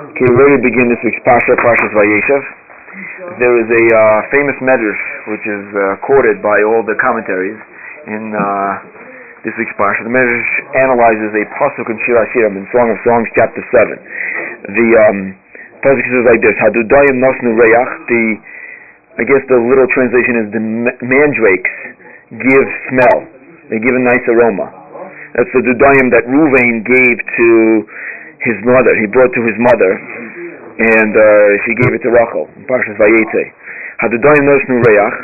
Okay, we're ready to begin this week's Parsha, Parshas Vayeshev. There is a uh, famous medrash which is uh, quoted by all the commentaries in uh, this week's Parsha. The medrash analyzes a pasuk in Shir Hashirim in Song of Songs, chapter 7. The um, pasuk says like this, Hadudayim nosnu reach, the, I guess the little translation is the mandrakes give smell. They give a nice aroma. That's the Dudayim that Ruvain gave to his mother. He brought to his mother, and uh, she gave it to Rachel. Parshas Vayetze. Hadadoyim nosnu reach.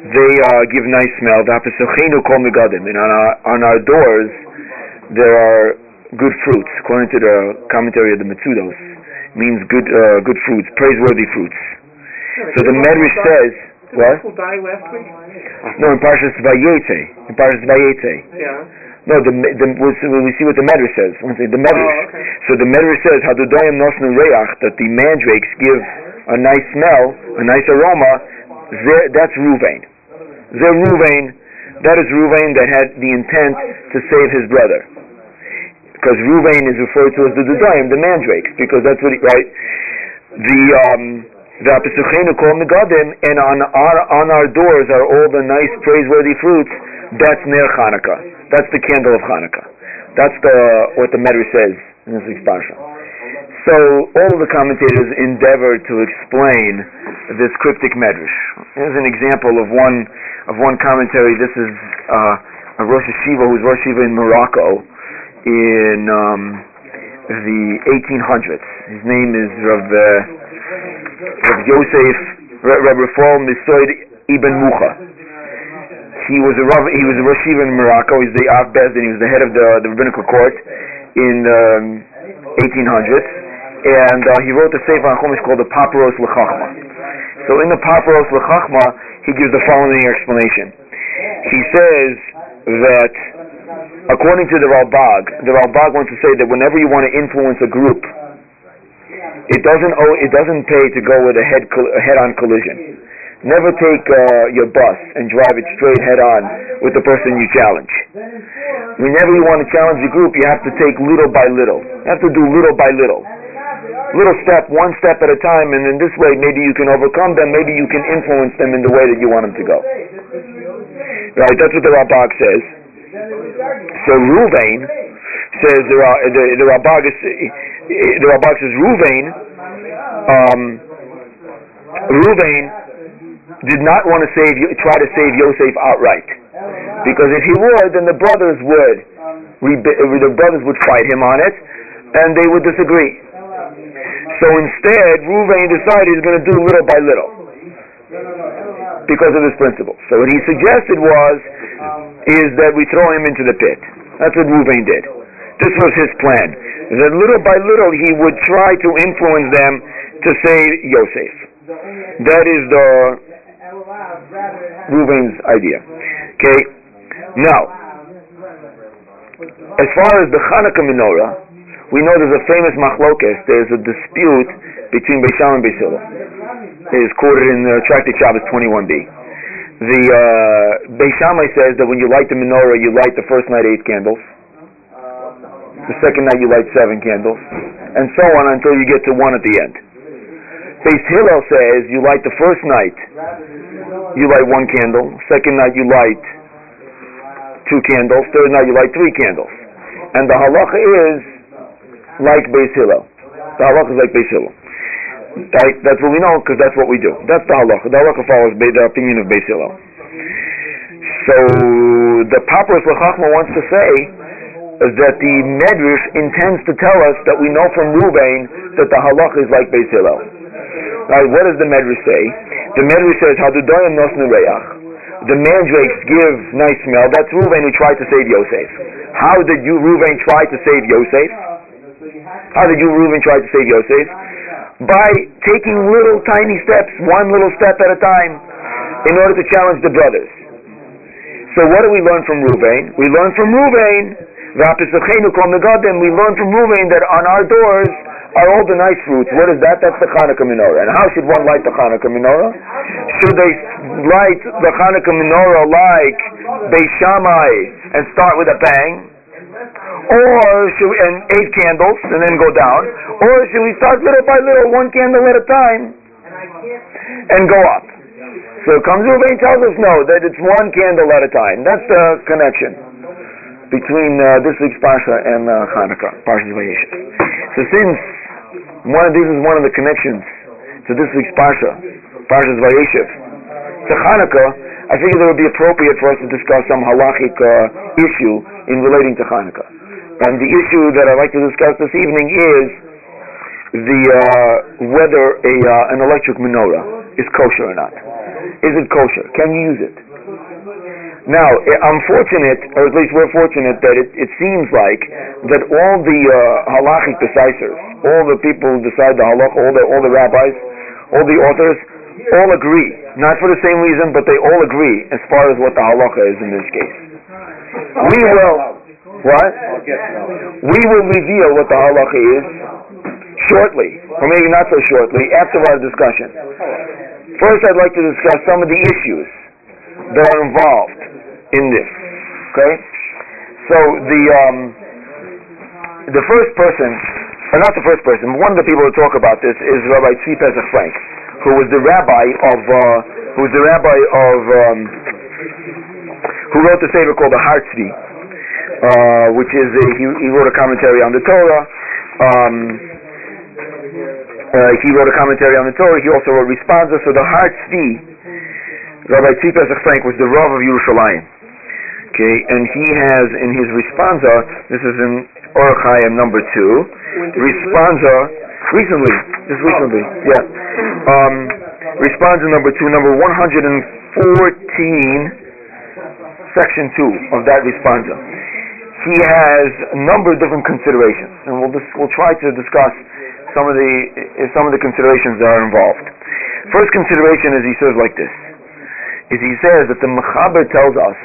They uh, give nice smell. V'apesochenu kol megadim. And on our, on our doors, there are good fruits. According to the commentary of the Metzudos, means good uh, good fruits, praiseworthy fruits. So the Medrash says, what? No, in Parshas Vayetze. In Parshas Vayetze. Yeah. No, the, the we see what the Medrash says. The Medrash. Oh, okay. So the Medrash says, "Hadudoyim nosnu reach," that the mandrakes give a nice smell, a nice aroma. That's Ruvain. Ze Ruvain. That is Ruvain that had the intent to save his brother. Because Ruvain is referred to as the Dudoyim, the mandrakes, because that's what he, right? The um, the Apesuchenu kol megadim, and on our on our doors are all the nice praiseworthy fruits. That's Ner Chanukah. That's the candle of Hanukkah. That's the what the Medrash says in this week's parsha. So all of the commentators endeavor to explain this cryptic Medrash. Here's an example of one of one commentary. This is uh, a Rosh Hashiva who's Rosh Hashiva in Morocco in um, the 1800s. His name is Rav, uh, Rav Yosef Rav Rafal Misoid Ibn Mucha. He was a Rav, he was a Rosh in Morocco. He's the Av and He was the head of the, the rabbinical court in um, 1800s, and uh, he wrote a sefer on Chumash called the Paparos Lechachma. So in the Paparos Lechachma, he gives the following explanation. He says that according to the Ralbag, the Ralbag wants to say that whenever you want to influence a group, it doesn't owe, it doesn't pay to go with a head a head-on collision. Never take uh, your bus and drive it straight head-on with the person you challenge. Whenever you want to challenge a group, you have to take little by little. You have to do little by little. Little step, one step at a time, and in this way, maybe you can overcome them. Maybe you can influence them in the way that you want them to go. Right? That's what the Ralbag says. So Ruvain says the the, the Ralbag is, the Ralbag says Ruvain. Um, Ruvain did not want to save try to save Yosef outright, because if he would, then the brothers would the brothers would fight him on it, and they would disagree. So instead, Ruvain decided he's going to do little by little because of this principle. So what he suggested was is that we throw him into the pit. That's what Ruvain did. This was his plan. That little by little he would try to influence them to save Yosef. That is the Ruvain's idea. Okay. Now, as far as the Hanukkah menorah, we know there's a famous machlokes. There's a dispute between Beis Shammai and Beis Hillel. It is quoted in the Tractate Shabbos 21b. The uh, Beis Shammai says that when you light the menorah, you light the first night eight candles. The second night you light seven candles, and so on until you get to one at the end. Beis Hillel says you light the first night, you light one candle. Second night you light two candles. Third night you light three candles. And the halacha is like Beis Hillel. The halacha is like Beis Hillel. Right? That's what we know because that's what we do. That's the halacha. The halacha follows the opinion of Beis Hillel. So the Paparos Lechachma wants to say that the Medrash intends to tell us that we know from Ruvain that the halacha is like Beis Hillel. Right? What does the Medrash say? The Medrash says, "Hadudoyim nosnu reach." The mandrakes give nice smell. That's Ruvain who tried to save Yosef. How did you Ruvain try to save Yosef? How did you Ruvain try to save Yosef? By taking little tiny steps, one little step at a time, in order to challenge the brothers. So what do we learn from Ruvain? We learn from Ruvain, we learn from Ruvain that on our doors are all the nice fruits. What is that? That's the Hanukkah menorah. And how should one light the Hanukkah menorah? Should they light the Hanukkah menorah like Beis and start with a bang? Or should we, and eight candles and then go down? Or should we start little by little, one candle at a time, and go up? So comes Ruvain tells us no, that it's one candle at a time. That's the connection between uh, this week's Parsha and uh, Hanukkah, Vayeshev. So since one of these is one of the connections to this week's Parsha, Parsha's Vayeshev, to Hanukkah, I figured it would be appropriate for us to discuss some halachic uh, issue in relating to Hanukkah. And the issue that I'd like to discuss this evening is the uh, whether a uh, an electric menorah is kosher or not. Is it kosher? Can you use it? Now, I'm fortunate, or at least we're fortunate, that it, it seems like that all the uh, halachic decisors, all the people who decide the halach, all the all the rabbis, all the authors, all agree. Not for the same reason, but they all agree as far as what the halacha is in this case. We will, what? We will reveal what the halacha is shortly, or maybe not so shortly, after our discussion. First, I'd like to discuss some of the issues that are involved in this. Okay? So the um, the first person, or not the first person, one of the people who talk about this is Rabbi Tzvi Pesach Frank who was the rabbi of uh, who was the rabbi of um, who wrote the sefer called the Har Tzvi, uh, which is a, he, he wrote a commentary on the Torah. Um, uh, he wrote a commentary on the Torah. He also wrote responsa. So the Har Tzvi, Rabbi Tzvi Pesach Frank, was the Rav of Yerushalayim. Okay, and he has in his responsa, this is in Orach Chaim number two, responsa recently, just recently, yeah. Um, responsa number two, number 114, section two of that responsa. He has a number of different considerations, and we'll dis- we'll try to discuss some of the some of the considerations that are involved. First consideration is he says like this: is he says that the Mechaber tells us,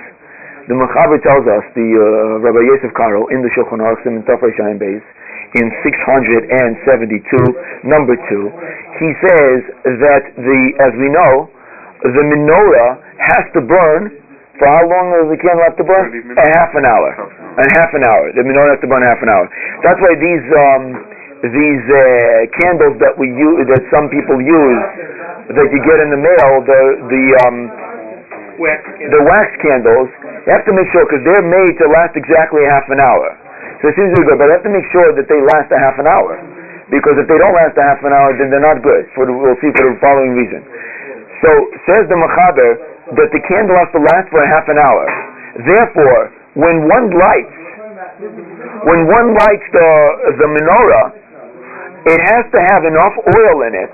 the Mechaber tells us, the uh, Rabbi Yosef Karo in the Shulchan Aruch in Tafar Shayin Beis, in 672, number two, he says that the, as we know, the menorah has to burn for how long does the candle have to burn? A half an hour. A half an hour. The menorah has to burn half an hour. That's why these um, these uh, candles that we use, that some people use, that you get in the mail, the the um, the wax candles, you have to make sure because they're made to last exactly half an hour. So it seems to be good, but you have to make sure that they last a half an hour. Because if they don't last a half an hour, then they're not good. For the, we'll see for the following reason. So says the Machaber that the candle has to last for a half an hour. Therefore, when one lights, when one lights the the menorah, it has to have enough oil in it,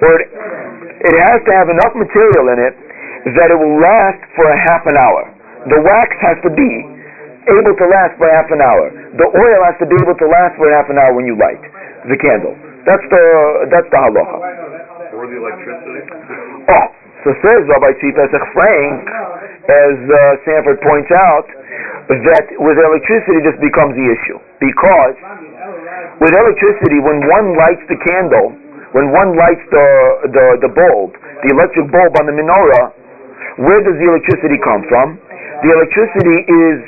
or it, it has to have enough material in it that it will last for a half an hour. The wax has to be able to last for half an hour. The oil has to be able to last for half an hour when you light the candle. That's the that's the halacha. Or the electricity. Oh, so says Rabbi Tzvi Pesach Frank, as uh, Sanford points out, that with electricity this becomes the issue because with electricity, when one lights the candle, when one lights the the, the bulb, the electric bulb on the menorah, where does the electricity come from? The electricity is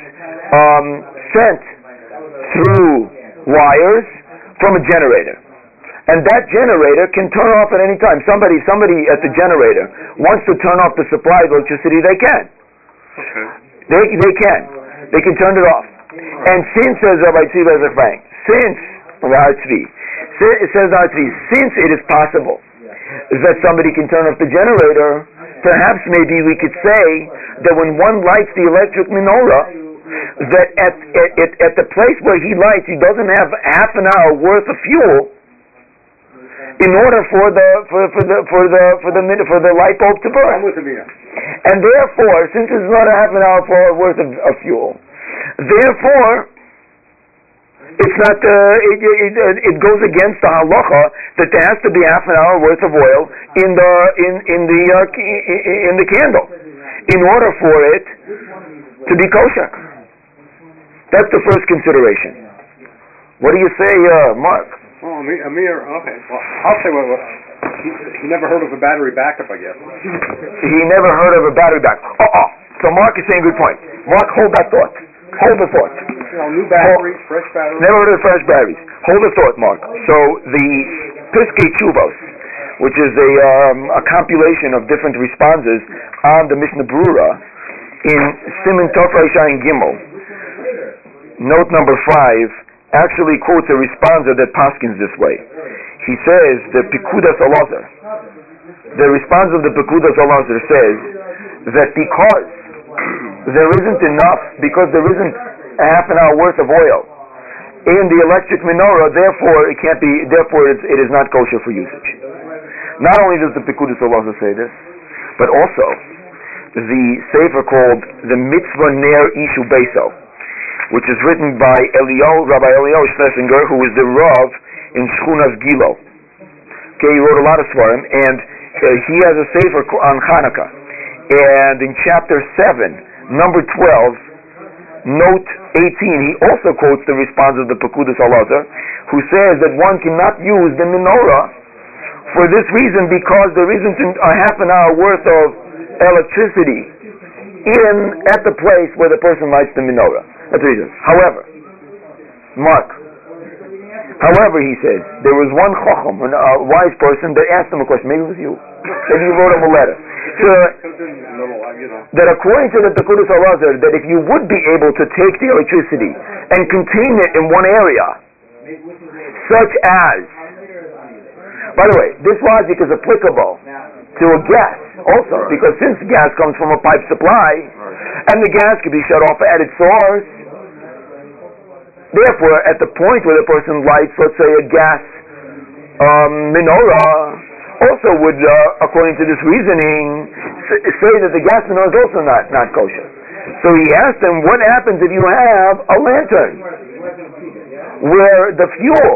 um, sent through wires from a generator. And that generator can turn off at any time. Somebody, somebody at the generator wants to turn off the supply of electricity, they can. Okay. They, they can. They can turn it off. And since, says Rabbi Tzvi Pesach Frank, since, Rabbi Tzvi, it says Rabbi Tzvi, since it is possible that somebody can turn off the generator, perhaps maybe we could say that when one lights the electric menorah, that at, at, at, the place where he lights, he doesn't have half an hour worth of fuel in order for the for, for the for the for the min- for the light bulb to burn. And therefore, since it's not a half an hour for worth of, of fuel, therefore it's not uh, it, it, it goes against the halacha that there has to be half an hour worth of oil in the in in the uh, in the candle in order for it to be kosher. That's the first consideration. What do you say, uh, Mark? Oh, Amir, Amir, okay. Well, I'll say what, he, he never heard of a battery backup, I guess. He never heard of a battery backup. Oh. So Mark is saying good point. Mark, hold that thought. Hold the thought. Know, new batteries, fresh batteries. Never heard of fresh batteries. Hold the thought, Mark. So the Piskei Teshuvos, which is a, um, a compilation of different responses on the Mishnah Brura in Simon Tofrei Shayin Gimel, note number five, actually quotes a responser that paskins this way. He says the Pekudas Elazar, the response of the Pekudas Elazar says that because there isn't enough, because there isn't a half an hour worth of oil in the electric menorah, therefore it can't be, therefore it's, it is not kosher for usage. Not only does the Pekudas Elazar say this, but also the sefer called the Mitzvah Ner Ishu Beso, which is written by Eliyahu, Rabbi Eliyahu Schlesinger, who is the Rav in Shchunas Gilo. Okay, he wrote a lot of svarim, and uh, he has a sefer on Hanukkah. And in chapter 7, number 12, note 18, he also quotes the response of the Pekudas Elazar, who says that one cannot use the menorah for this reason because there isn't a half an hour worth of electricity in at the place where the person lights the menorah. That's the reason. However, Mark, However, he says, there was one chacham, a uh, wise person, that asked him a question. Maybe it was you. Maybe you wrote him a letter. So, that according to the Pekudas Elazar, that if you would be able to take the electricity and contain it in one area, such as, by the way, this logic is applicable to a gas also, because since gas comes from a pipe supply, and the gas can be shut off at its source, Therefore, at the point where the person lights, let's say, a gas um, menorah, also would, uh, according to this reasoning, say that the gas menorah is also not, not kosher. So he asked them, what happens if you have a lantern where the fuel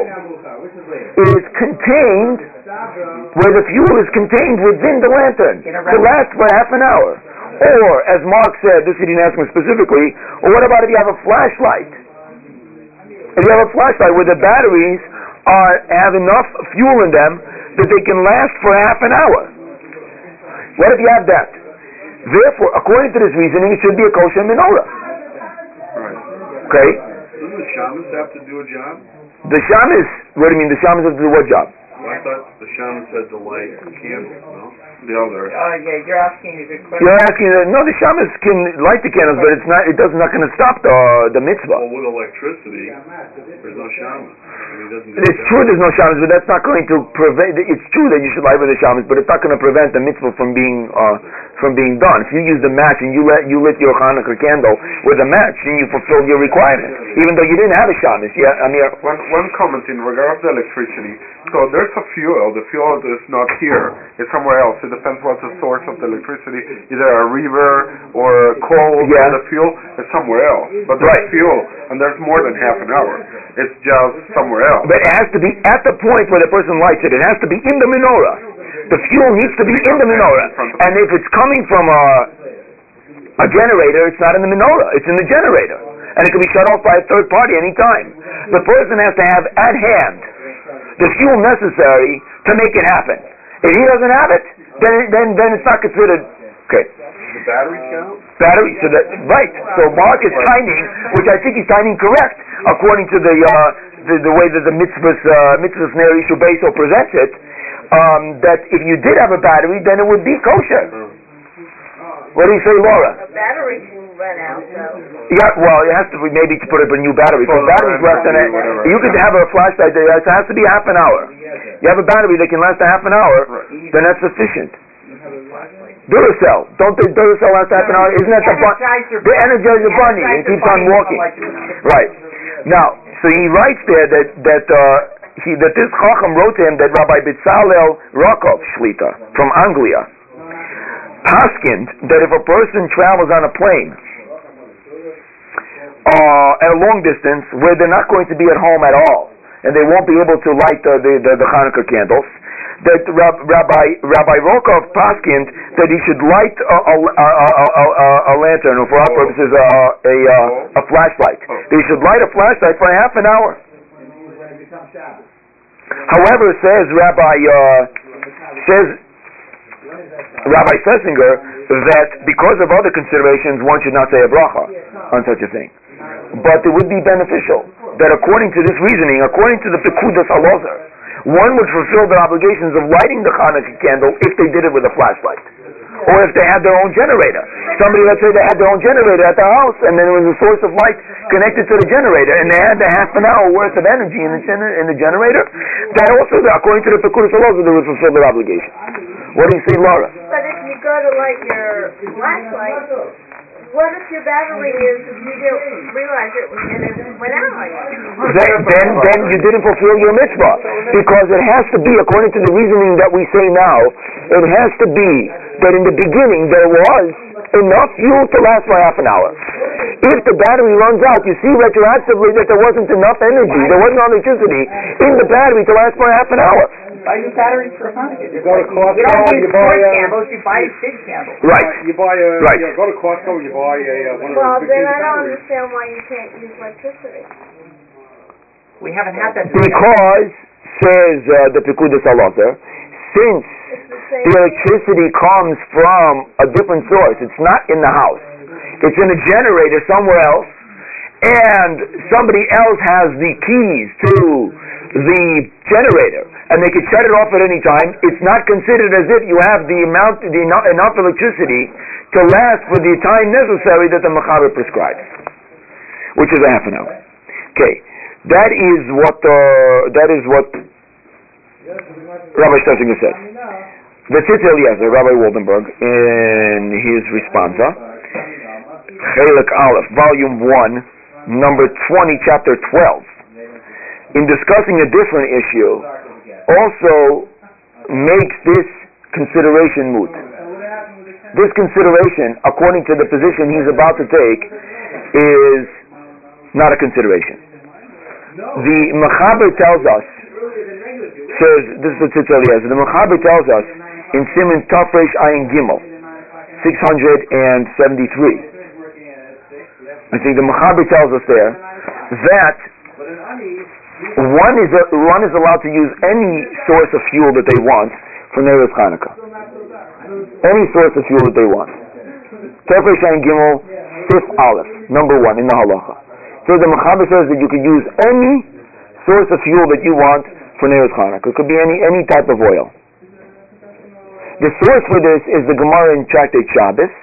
is contained, where the fuel is contained within the lantern to last for half an hour? Or, as Mark said, this he didn't ask him specifically, or what about if you have a flashlight? If you have a flashlight where the batteries are have enough fuel in them that they can last for half an hour. What if you have that? Therefore, according to this reasoning, it should be a kosher menorah. Right. Okay? Doesn't the shamus have to do a job? The shamus, what do you mean? The shamus has to do what job? Well, I thought the shamus had to light candles, no? The other. Oh, yeah, you're asking a good question. You're asking, uh, no, the shamus can light the candles, but it's not. It does not going to stop the the mitzvah. Well, with electricity, there's no shamus. It It's true there's no shamus, but that's not going to prevent. It's true that you should light with the shamus, but it's not going to prevent the mitzvah from being uh, from being done. If you use the match and you let you lit your Hanukkah candle with a match, then you fulfilled your requirement, even though you didn't have a shamus. Yeah, I mean, One, one comment in regard to electricity. So there's a fuel. The fuel is not here. It's somewhere else. It depends what's the source of the electricity. Either a river or coal. Yeah. The fuel is somewhere else. But there's Right. fuel, and there's more than half an hour. It's just somewhere else. but it has to be at the point where the person lights it. It has to be in the menorah. The fuel needs to be in the menorah, and if it's coming from a a generator, it's not in the menorah. It's in the generator, and it can be shut off by a third party anytime. The person has to have at hand the fuel necessary to make it happen. If he doesn't have it, then then then it's not considered okay. The battery count? battery. So that right. So Mark is timing, which I think he's timing correct according to the uh, the, the way that the mitzvahs uh, mitzvahs Ner Ishu Beso presents it. Um, that if you did have a battery, then it would be kosher. What do you say, Laura? The battery will run out, though. Yeah, well, it has to be maybe to put up a new battery. Because Solar battery's less than a, you could have a flashlight that it has to be half an hour. You have a battery that can last a half an hour, then that's sufficient. Duracell, don't the Duracell last half an hour? Isn't that the bun- Energizer the Energizer Bunny? It keeps on walking. Right. Now, so he writes there that that uh, he that this Chacham wrote to him that Rabbi Betzalel Rakow Shlita from Anglia paskind that if a person travels on a plane uh, at a long distance where they're not going to be at home at all and they won't be able to light the the, the, the Hanukkah candles, that Rab- Rabbi Rabbi Rakow paskind that he should light a, a, a, a, lantern, or for our purposes, a flashlight. That he should light a flashlight for half an hour. However, says Rabbi uh, says Rabbi Schlesinger that because of other considerations, one should not say a bracha on such a thing. but it would be beneficial that according to this reasoning, according to the Pekudas Elazar, one would fulfill their obligations of lighting the Hanukkah candle if they did it with a flashlight. Or if they had their own generator. Somebody, let's say they had their own generator at their house, and then there was a source of light connected to the generator, and they had the half an hour worth of energy in the, in the generator, that also, according to the Pekudas Elazar, they would fulfill their obligation. What do you say, Laura? But if you go to light your flashlight, what if your battery is, you didn't realize it was, and it went out then, then, then you didn't fulfill your mitzvah. Because it has to be, according to the reasoning that we say now, it has to be that in the beginning there was enough fuel to last for half an hour. If the battery runs out, you see retroactively that there wasn't enough energy, there wasn't electricity in the battery to last for half an hour. Buy new batteries for Hanukkah. You go to Costco, You don't you buy four a, candles, you buy six candles. Right. you buy a, Right. you go to Costco, you buy a, uh, one of Well, those then I don't batteries. understand why you can't use electricity. We haven't had that. Because, says uh, the Pekudas Elazar, since It's the same the thing. electricity comes from a different source. It's not in the house. It's in a generator somewhere else, and somebody else has the keys to the generator, and they could shut it off at any time. It's not considered as if you have the amount, the enough, electricity to last for the time necessary that the Mechaber prescribes, which is a half an hour. Okay, that is what uh, that is what Rabbi Schlesinger says. The Tzitz Eliezer, Rabbi Waldenberg, in his responsa, Chelik Aleph, Volume 1, number 20, Chapter 12, in discussing a different issue, also makes this consideration moot. This consideration, according to the position he's about to take, is not a consideration. The Mechaber tells us, says, this is the Tzitz the Mechaber tells us in Simon Tafresh Ayin Gimel, 673. I think the Mechaber tells us there that one is a, one is allowed to use any source of fuel that they want for Neres Hanukkah. Any source of fuel that they want. Tafresh Ayin Gimel, Sif Aleph, number one in the halacha. So the Mechaber says that you can use any source of fuel that you want for Neres Hanukkah. It could be any any type of oil. The source for this is the Gemara in Tractate Shabbos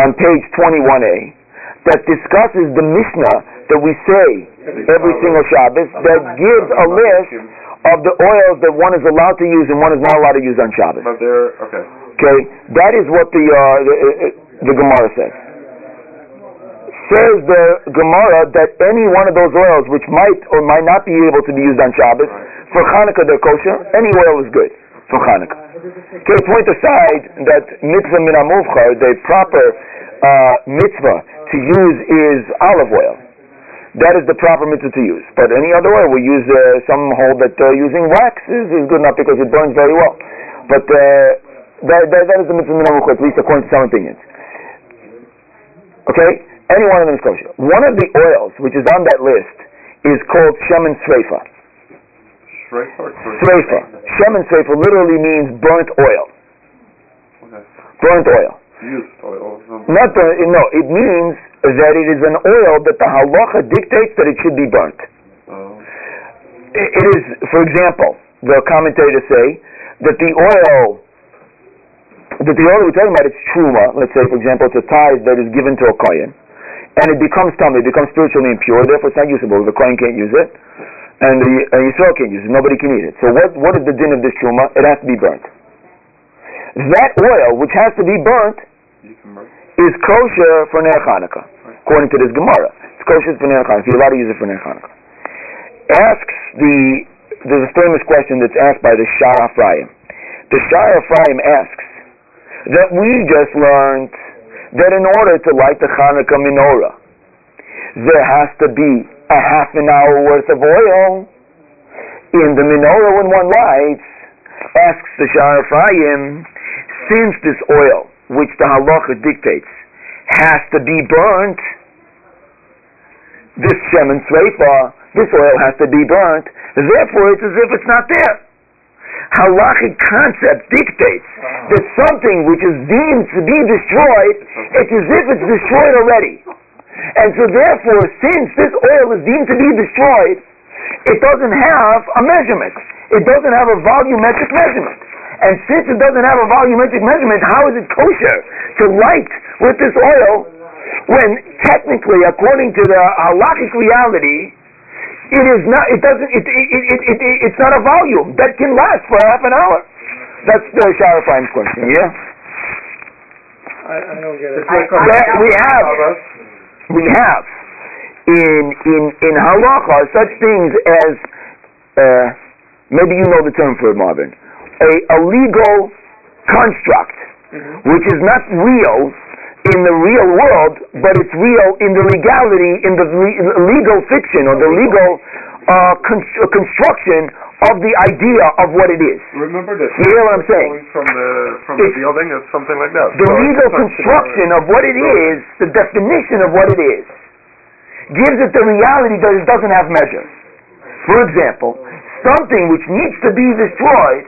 on page 21a that discusses the Mishnah that we say every single Shabbos that gives a list of the oils that one is allowed to use and one is not allowed to use on Shabbos. But they're okay. Okay, that is what the uh, the, uh, the Gemara says. Says the Gemara that any one of those oils which might or might not be able to be used on Shabbos for Hanukkah they're kosher. Any oil is good for Hanukkah. Okay, point aside that mitzvah min the proper uh, mitzvah to use is olive oil. That is the proper mitzvah to use. But any other oil, we use uh, some hold that uh, using wax is, is good enough because it burns very well. But uh, that, that, that is the mitzvah min amuvcha, at least according to some opinions. Okay, any one of them is kosher. One of the oils which is on that list is called shemen sreifa. Shreifa or shreifa? Sreifa. Shemen sreifa literally means burnt oil. Okay. Burnt oil. Used Not the, no, it means that it is an oil that the halacha dictates that it should be burnt. uh, It it is, for example, the commentators say that the oil, that the oil we're talking about is truma. Let's say, for example, it's a tithe that is given to a kohen, and it becomes tamei, it becomes spiritually impure. Therefore, it's not usable. The kohen can't use it, and the and Yisrael can't use it. Nobody can eat it. So, what what is the din of this truma? It has to be burnt. That oil, which has to be burnt, is kosher for Ner Hanukkah, according to this Gemara. It's kosher for Ner Hanukkah. You're allowed to use it for Ner Hanukkah. Asks the, there's a famous question that's asked by the Shar Ephraim. The Shar Ephraim asks that we just learned that in order to light the Hanukkah menorah, there has to be a half an hour worth of oil in the menorah when one lights. Asks the Shar Ephraim, since this oil, which the halacha dictates, has to be burnt, this shemen sreifa, this oil has to be burnt, therefore it's as if it's not there. Halachic concept dictates that something which is deemed to be destroyed, it's as if it's destroyed already. And so therefore, since this oil is deemed to be destroyed, it doesn't have a measurement. It doesn't have a volumetric measurement. And since it doesn't have a volumetric measurement, how is it kosher to light with this oil when technically, according to the halachic reality, it is not, it doesn't, it, it, it, it, it, it's not a volume that can last for half an hour. That's the Shar Ephraim's question, yeah? I, I don't get it. I- That we have, we have in in in halacha such things as uh, maybe you know the term for it, Marvin, a, a legal construct which is not real in the real world, but it's real in the legality, in the le- legal fiction or the legal uh, con- construction of the idea of what it is. Remember this. You hear what I'm saying? From the from the building or something like that. The So legal construction of what it is, the definition of what it is, gives it the reality that it doesn't have measure. For example, something which needs to be destroyed,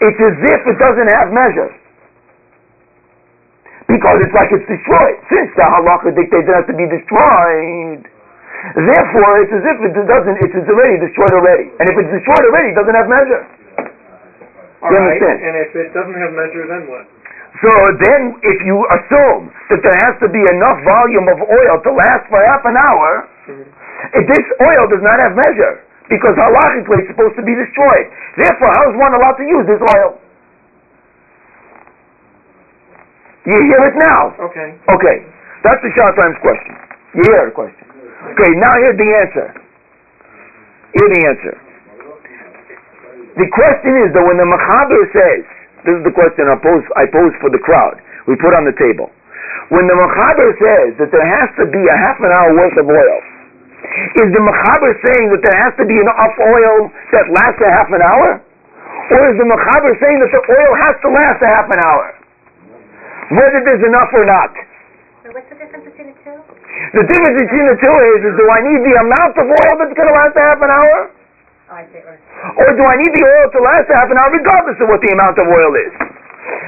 it's as if it doesn't have measure. Because it's like it's destroyed. Since the halacha dictates it has to be destroyed, therefore it's as if it doesn't, it's already destroyed already. And if it's destroyed already, it doesn't have measure. All You right, understand? and if it doesn't have measure, then what? So then, if you assume that there has to be enough volume of oil to last for half an hour, mm-hmm. if this oil does not have measure, because halachically it's supposed to be destroyed. Therefore, how is one allowed to use this oil? You hear it now? Okay. Okay, that's the Shar Ephraim's question. You hear the question. Okay, now here's the answer. Here's the answer. The question is that when the Machaber says, this is the question I pose, I pose for the crowd, we put on the table. When the Machaber says that there has to be a half an hour worth of oil, is the Machaber saying that there has to be enough oil that lasts a half an hour? Or is the Machaber saying that the oil has to last a half an hour? Whether there's enough or not. So what's the difference between the two? The difference between the two is, is do I need the amount of oil that's going to last a half an hour? Oh. Or do I need the oil to last a half an hour regardless of what the amount of oil is?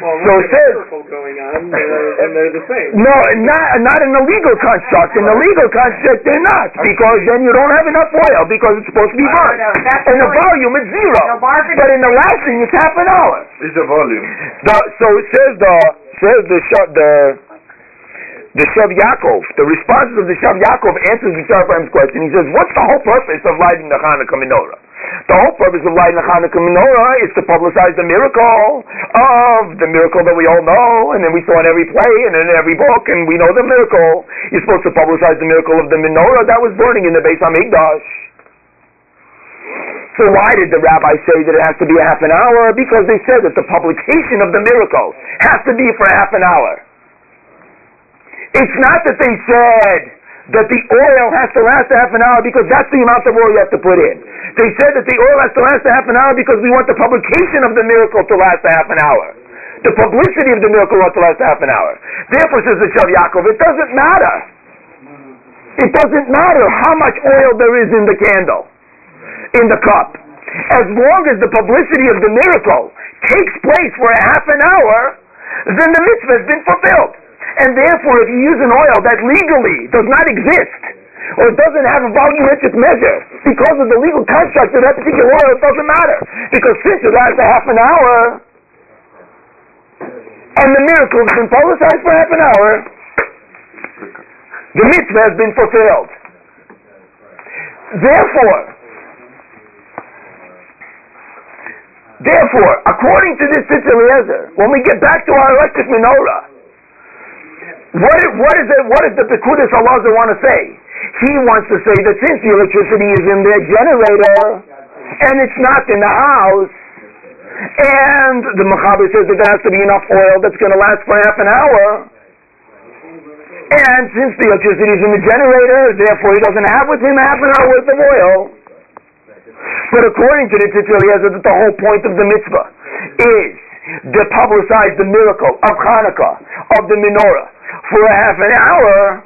Well, So it says- going on, uh, and they're the same. No, not, not in the legal construct. In the legal construct, they're not. Because then you don't have enough oil because it's supposed to be burned. No, no, And the volume is zero. But in the lasting, it's half an hour. It's the volume. The, so it says the says the the the Shvus Yaakov. The responses of the Shvus Yaakov answers the Shar Ephraim's question. He says, "What's the whole purpose of lighting the Hanukkah menorah? The whole purpose of lighting the Hanukkah menorah is to publicize the miracle of the miracle that we all know, and then we saw in every play and in every book, and we know the miracle. You're supposed to publicize the miracle of the menorah that was burning in the Beis Hamikdash." So why did the rabbi say that it has to be a half an hour? Because they said that the publication of the miracle has to be for half an hour. It's not that they said that the oil has to last a half an hour because that's the amount of oil you have to put in. They said that the oil has to last a half an hour because we want the publication of the miracle to last a half an hour. The publicity of the miracle wants to last a half an hour. Therefore, says the Shvus Yaakov, it doesn't matter. It doesn't matter how much oil there is in the candle in the cup. As long as the publicity of the miracle takes place for a half an hour, then the mitzvah has been fulfilled. And therefore, if you use an oil that legally does not exist, or it doesn't have a volumetric measure, because of the legal construct of that particular oil, it doesn't matter. Because since it lasts a half an hour, and the miracle has been publicized for half an hour, the mitzvah has been fulfilled. Therefore, Therefore, according to this Tzitz when we get back to our electric menorah, what, is- what is it, what is the Pekudas Allah want to say? He wants to say that since the electricity is in their generator, and it's not in the house, and the Mechaber says that there has to be enough oil that's going to last for half an hour, and since the electricity is in the generator, therefore he doesn't have with him half an hour worth of oil, but according to the Tzitz that the whole point of the mitzvah is to publicize the miracle of Hanukkah, of the menorah, for a half an hour.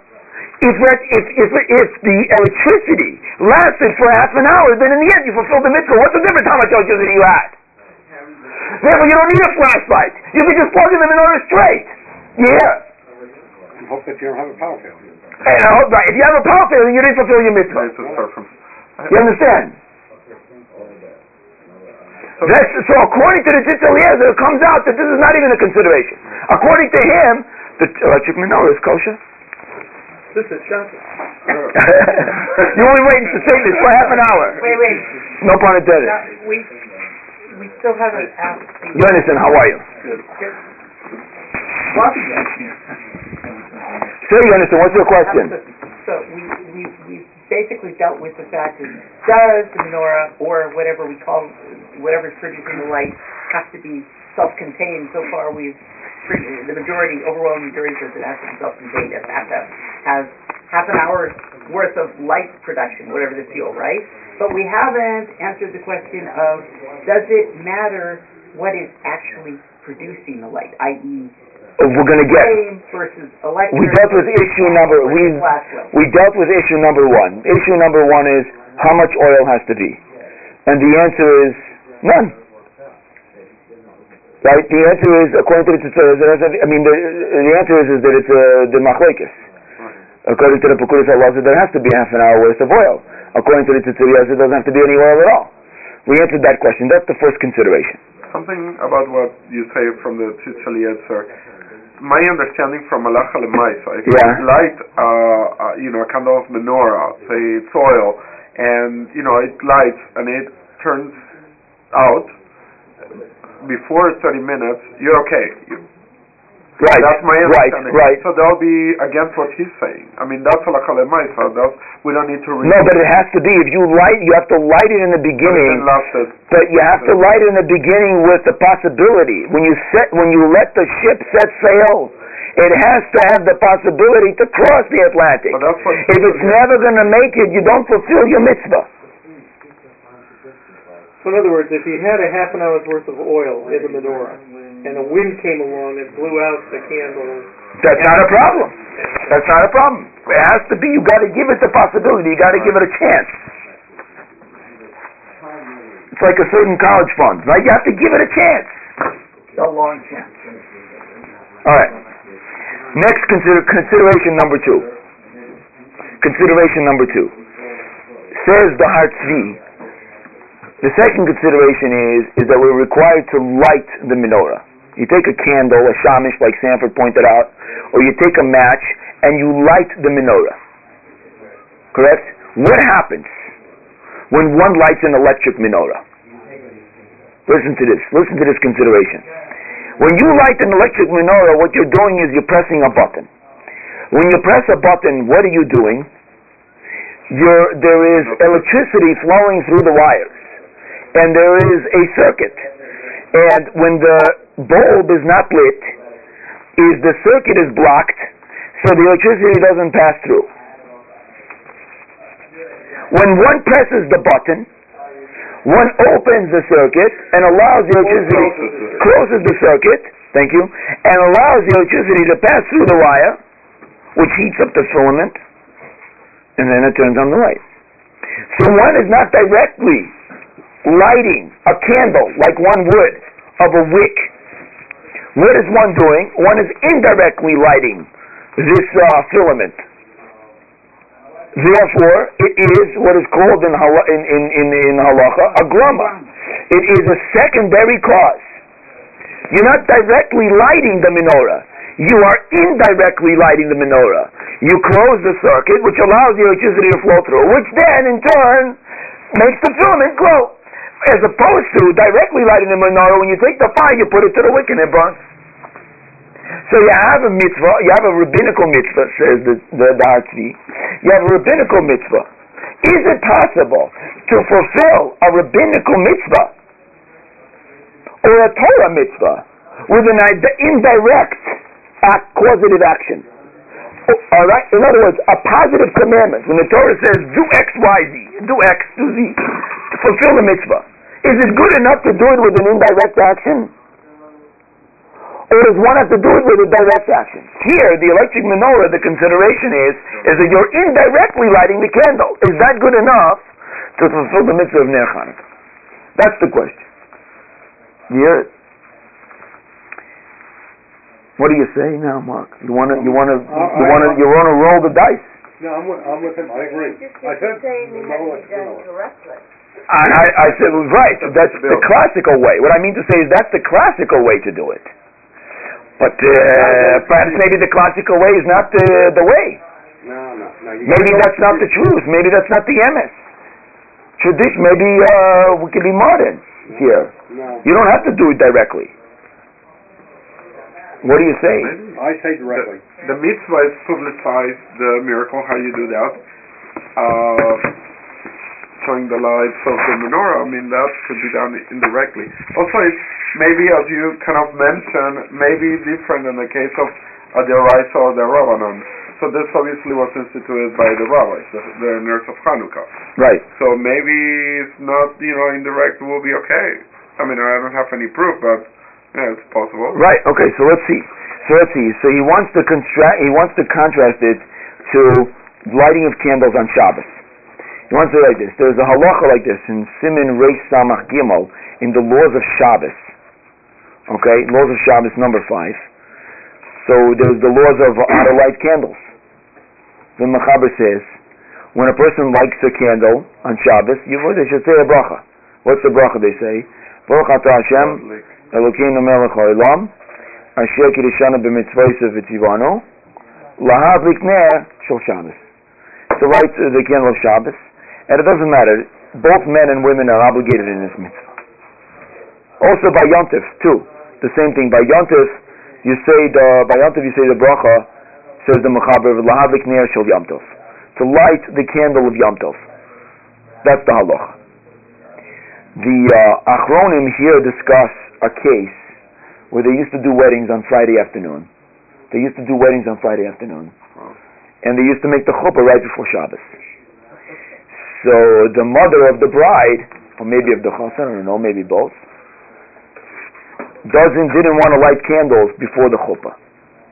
If, if, if, if the electricity lasted for half an hour, then in the end you fulfilled the mitzvah. What's the difference how much electricity you had? Therefore, you don't need a flashlight. You can just plug them in the menorah straight. Yeah. And hope that you don't have a power failure. And, uh, right, if you have a power failure, you didn't fulfill your mitzvah. You understand? That's, so according to the Eliezer, it comes out that this is not even a consideration. According to him, the electric menorah is kosher. This is shocking. You're only waiting to say this for half an hour. Wait, wait, No pun intended. now, we, we still haven't asked the. Jonathan, how are you? Good. yet. Say, Jonathan, what's your question? So we, we, we basically dealt with the fact that does the menorah or whatever we call, whatever's producing the light have to be self-contained? So far we've, pretty- the majority, overwhelming majority says it has to be self-contained. Has to have half an hour's worth of light production, whatever the fuel, right? But we haven't answered the question of, does it matter what is actually producing the light, i.e. We're going to get. versus electric? We dealt with issue number. We we dealt with issue number one. Issue number one is how much oil has to be, and the answer is none. Right? The answer is according to the Tzitz- I mean, the, the answer is, is that it's uh, the machlekes. According to the Pekuris Allah, there has to be half an hour worth of oil. According to the Tzitz Eliezer, there doesn't have to be any oil at all. We answered that question. That's the first consideration. Something about what you say from the Tzitz Eliezer. My understanding from Malacha Lemaisa, if Yeah. you light, uh, uh, you know, a candle of menorah, say it's oil, and you know it lights and it turns out before 30 minutes, you're okay. You, Right. That's my right. understanding. Right. So that'll be against what he's saying. I mean, that's Malacha Lemaisa. That's we don't need to read. No, but it has to be. If you light, you have to light it in the beginning. But you have to light in the beginning with the possibility. When you set, when you let the ship set sail, it has to have the possibility to cross the Atlantic. But that's what. If it's never going to make it, you don't fulfill your mitzvah. So in other words, if you had a half an hour's worth of oil in the menorah, and a wind came along and blew out the candle, That's not a problem. That's not a problem. It has to be. You got to give it the possibility. You got to give it a chance. It's like a certain college fund, right? You have to give it a chance. A long chance. All right. Next consider, consideration number two. Consideration number two. Says the Har Tzvi. The second consideration is is that we're required to light the menorah. You take a candle, a shamish, like Sanford pointed out, or you take a match and you light the menorah. Correct? What happens when one lights an electric menorah? Listen to this. Listen to this consideration. When you light an electric menorah, what you're doing is you're pressing a button. When you press a button, what are you doing? You're, there is electricity flowing through the wires, and there is a circuit. And when the bulb is not lit, is the circuit is blocked, so the electricity doesn't pass through. When one presses the button, one opens the circuit and allows the electricity closes the circuit, thank you, and allows the electricity to pass through the wire, which heats up the filament, and then it turns on the light. So one is not directly lighting a candle like one would of a wick. What is one doing? One is indirectly lighting this uh, filament. Therefore, it is what is called in, in, in, in, in halacha a grama. It is a secondary cause. You're not directly lighting the menorah. You are indirectly lighting the menorah. You close the circuit, which allows the electricity to flow through, which then, in turn, makes the filament glow. As opposed to directly lighting the menorah, when you take the fire, you put it to the wick and it eh, burns. So you have a mitzvah, you have a rabbinical mitzvah, says the, the, the. You have a rabbinical mitzvah. Is it possible to fulfill a rabbinical mitzvah or a Torah mitzvah with an indirect act, causative action? All right. In other words, a positive commandment. When the Torah says do X, Y, Z, do X, do Z, to fulfill the mitzvah, is it good enough to do it with an indirect action? Or does one have to do it with a direct action? Here, the electric menorah, the consideration is, is that you're indirectly lighting the candle. Is that good enough to fulfill the mitzvah of Ner Chanukah? That's the question. It? What do you say now, Mark? You wanna, you wanna, you wanna, you wanna roll the dice? No, I'm with, I'm with him, I agree. Just I keep said, saying it had to Mola be done correctly. I, I, I said, well, right, that's the classical way. What I mean to say is that's the classical way to do it. But uh, perhaps maybe the classical way is not the, the way. No, no, no. Maybe that's not the truth. Maybe that's not the MS. Tradition, maybe uh, we can be modern here. No, You don't have to do it directly. What do you say? I say directly. The mitzvah is publicize the miracle, how you do that. Uh, showing the lights of the menorah, I mean, that could be done indirectly. Also, it's maybe, as you kind of mentioned, maybe different in the case of uh, the Raisa or the Rabbanon. So this obviously was instituted by the rabbis, the, the nurse of Hanukkah. Right. So maybe it's not, you know, indirect will be okay. I mean, I don't have any proof, but yeah, it's possible. Right. Okay. So let's see. So let's see. So he wants to construct. He wants to contrast it to lighting of candles on Shabbos. He wants to say like this. There's a halacha like this in Siman Reish Samach Gimel in the laws of Shabbos. Okay, laws of Shabbos number five. So there's the laws of how to light candles. The Mechaber says, when a person lights a candle on Shabbos, you they should say a bracha. What's the bracha they say? Baruch atah Hashem Elokeinu melech haolam, asher kiddushanu b'mitzvosav v'tzivanu, lahadlik ner shel Shabbos. To light uh, the candle of Shabbos, and it doesn't matter, both men and women are obligated in this mitzvah. Also by Yontif, too. The same thing. By Yontif, you say the, by Yontif you say the bracha, says the Mechaber, lahadlik ner shel Yomtov. To light the candle of Yomtov. That's the halacha. The uh, Achronim here discuss a case where they used to do weddings on Friday afternoon. They used to do weddings on Friday afternoon. And they used to make the chuppah right before Shabbos. So the mother of the bride, or maybe of the chassan, I don't know, maybe both, doesn't didn't want to light candles before the chuppah.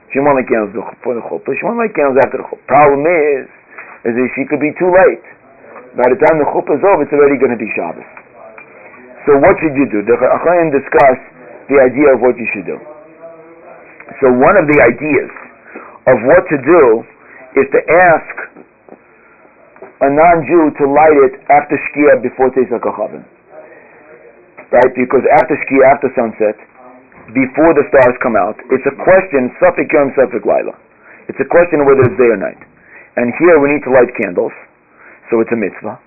She didn't want light candles before the chuppah. She wanted to light candles after the chuppah. Problem is, is that she could be too late. By the time the chuppah is over, it's already going to be Shabbos. So what should you do? The Chachamim discuss the idea of what you should do. So one of the ideas of what to do is to ask a non-Jew to light it after Shkia before Tzeis HaKochavim. Right? Because after Shkia, after sunset, before the stars come out, it's a question, Safek Yom, Safek Laila. It's a question whether it's day or night. And here we need to light candles, so it's a mitzvah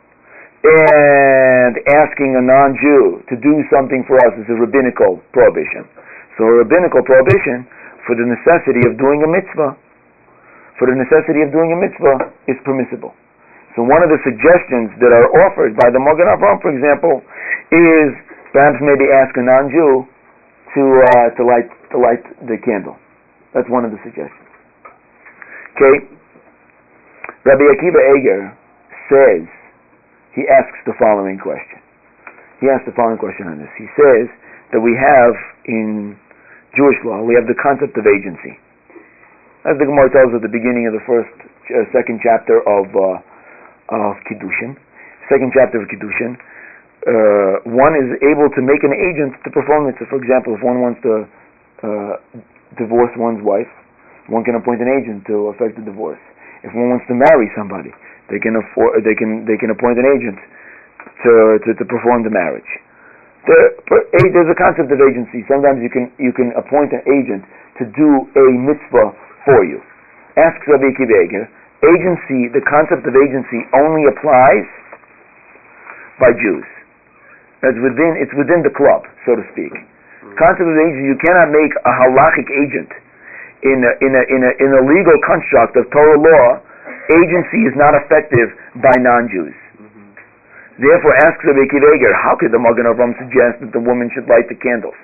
and asking a non-Jew to do something for us is a rabbinical prohibition. So a rabbinical prohibition for the necessity of doing a mitzvah, for the necessity of doing a mitzvah is permissible. So one of the suggestions that are offered by the Magen Avraham, for example, is perhaps maybe ask a non-Jew to uh, to light to light the candle. That's one of the suggestions. Okay. Rabbi Akiva Eger says he asks the following question. He asks the following question on this. He says that we have in Jewish law, we have the concept of agency. As the Gemara tells at the beginning of the first, uh, second chapter of uh, of Kiddushin, second chapter of Kiddushin, uh, one is able to make an agent to perform it. So, for example, if one wants to uh, divorce one's wife, one can appoint an agent to effect the divorce. If one wants to marry somebody, they can afford, they can they can appoint an agent to to, to perform the marriage. There, there's a concept of agency. Sometimes you can you can appoint an agent to do a mitzvah for you. Ask Rabbi Akiva Eger, agency, the concept of agency only applies by Jews. It's within it's within the club, so to speak. Concept of agency, you cannot make a halachic agent in a, in a, in a, in a legal construct of Torah law. Agency is not effective by non-Jews. Therefore, ask Rabbi Akiva Eger, how could the Magen Avraham suggest that the woman should light the candles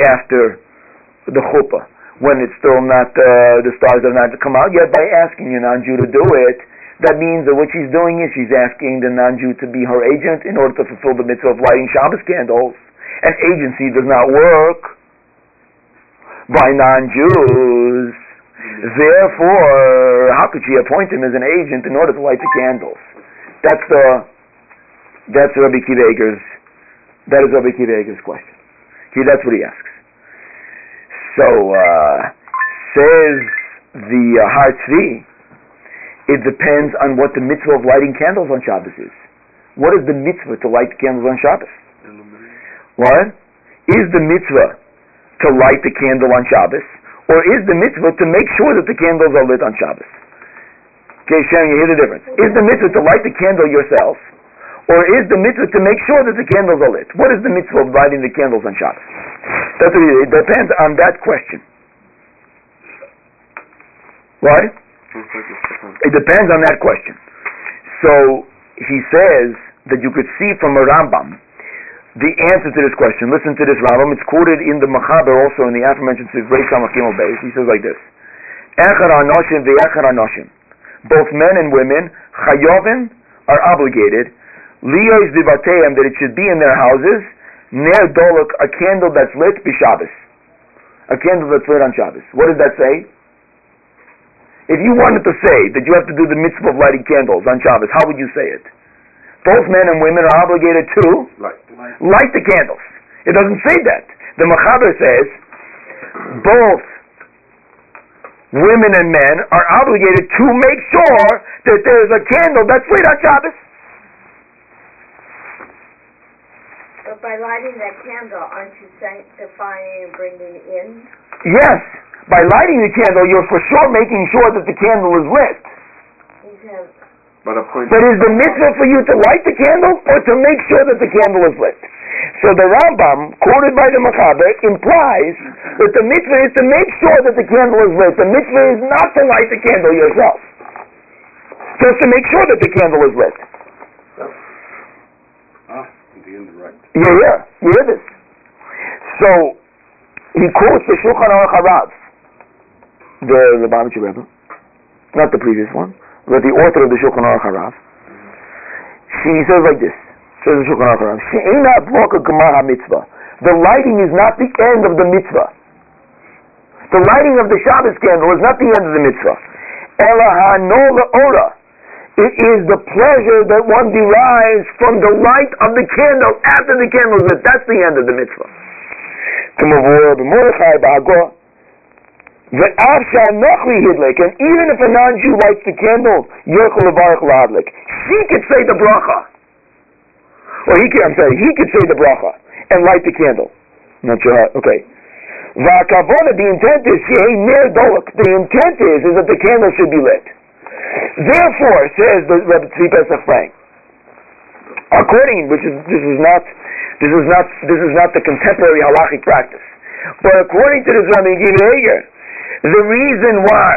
after the chuppah when it's still not uh, the stars have not to come out yet? By asking a non-Jew to do it, that means that what she's doing is she's asking the non-Jew to be her agent in order to fulfill the mitzvah of lighting Shabbos candles. And agency does not work by non-Jews. Therefore, how could she appoint him as an agent in order to light the candles? That's the that's Rabbi Akiva Eger's that is Rabbi Akiva Eger's question. He that's what he asks. So uh, says the uh, Har Tzvi, It depends on what the mitzvah of lighting candles on Shabbos is. What is the mitzvah to light candles on Shabbos? What? Is the mitzvah to light the candle on Shabbos? Or is the mitzvah to make sure that the candles are lit on Shabbos? Okay, Sharon, you hear the difference. Is the mitzvah to light the candle yourself? Or is the mitzvah to make sure that the candles are lit? What is the mitzvah of lighting the candles on Shabbos? That's what it, it depends on that question. Right? It depends on that question. So he says that you could see from a Rambam the answer to this question. Listen to this Rambam. It's quoted in the Machaber also in the aforementioned Sifrei Kamakimel Beis. He says like this: Echad anoshim ve'echad anoshim. Both men and women, chayovim, are obligated. Liyos divateim, that it should be in their houses. Ner dolok, a candle that's lit b'Shabbos. A candle that's lit on Shabbos. What does that say? If you wanted to say that you have to do the mitzvah of lighting candles on Shabbos, how would you say it? Both men and women are obligated to Light. Light the candles. It doesn't say that. The Machaber says both women and men are obligated to make sure that there's a candle that's lit on Shabbos. But by lighting that candle, aren't you sanctifying and bringing in? Yes, by lighting the candle, you're for sure making sure that the candle is lit. But a point. But is the mitzvah for you to light the candle or to make sure that the candle is lit? So the Rambam, quoted by the Machaber, implies that the mitzvah is to make sure that the candle is lit. The mitzvah is not to light the candle yourself. Just to make sure that the candle is lit. Ah. You hear? You hear this? So, he quotes the Shulchan Aruch Harav, the Lubavitcher Rebbe, not the previous one, but the author of the Shulchan Aruch Harav. She says like this, says the Shulchan Aruch Harav, gemar mitzvah. The lighting is not the end of the mitzvah. The lighting of the Shabbos candle is not the end of the mitzvah. Ela ha'no ora. It is the pleasure that one derives from the light of the candle after the candle is lit. That's the end of the mitzvah. B'hagor. Ve'av she'anochli hidlik. And even if a non-Jew lights the candle, yochel levarach lahadlik. She could say the bracha. Or he could, I'm sorry, he could say the bracha and light the candle. Not sure okay. Va'akavona, the intent is. The intent is, is that the candle should be lit. Therefore, says the Rebbe Tzvi Pesach Frank, according, which is this is not this is not this is not the contemporary halachic practice, but according to Rabbi Akiva Eger, the reason why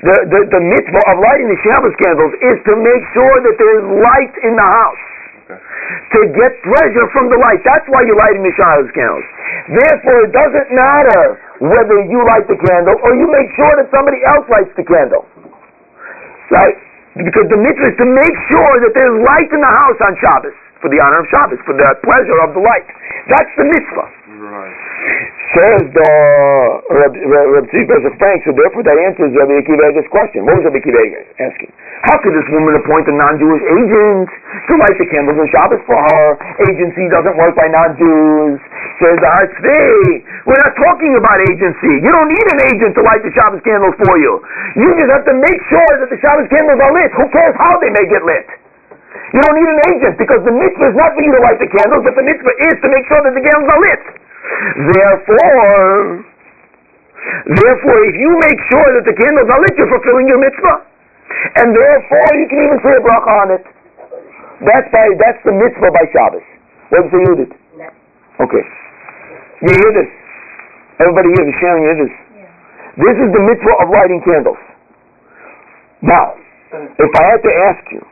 the, the the mitzvah of lighting the Shabbos candles is to make sure that there is light in the house. To get pleasure from the light. That's why you're lighting the Shabbos candles. Therefore, it doesn't matter whether you light the candle or you make sure that somebody else lights the candle. Right? Because the mitzvah is to make sure that there's light in the house on Shabbos, for the honor of Shabbos, for the pleasure of the light. That's the mitzvah. Says uh, the Reb Tzvi Pesach Frank, so therefore that answers Rabbi Akiva Eger's question. What was Rabbi Akiva asking? How could this woman appoint a non-Jewish agent to light the candles on Shabbos for her? Agency doesn't work by non-Jews. Says the Har Tzvi, we're not talking about agency. You don't need an agent to light the Shabbos candles for you. You just have to make sure that the Shabbos candles are lit. Who cares how they may get lit? You don't need an agent because the mitzvah is not for you to light the candles, but the mitzvah is to make sure that the candles are lit. Therefore, therefore, if you make sure that the candles are lit, you're fulfilling your mitzvah, and therefore you can even say a bracha on it. That's by that's the mitzvah by Shabbos. What did you Yudit? Okay, you hear this? Everybody here, the sharing hear this. This is the mitzvah of lighting candles. Now, if I had to ask you,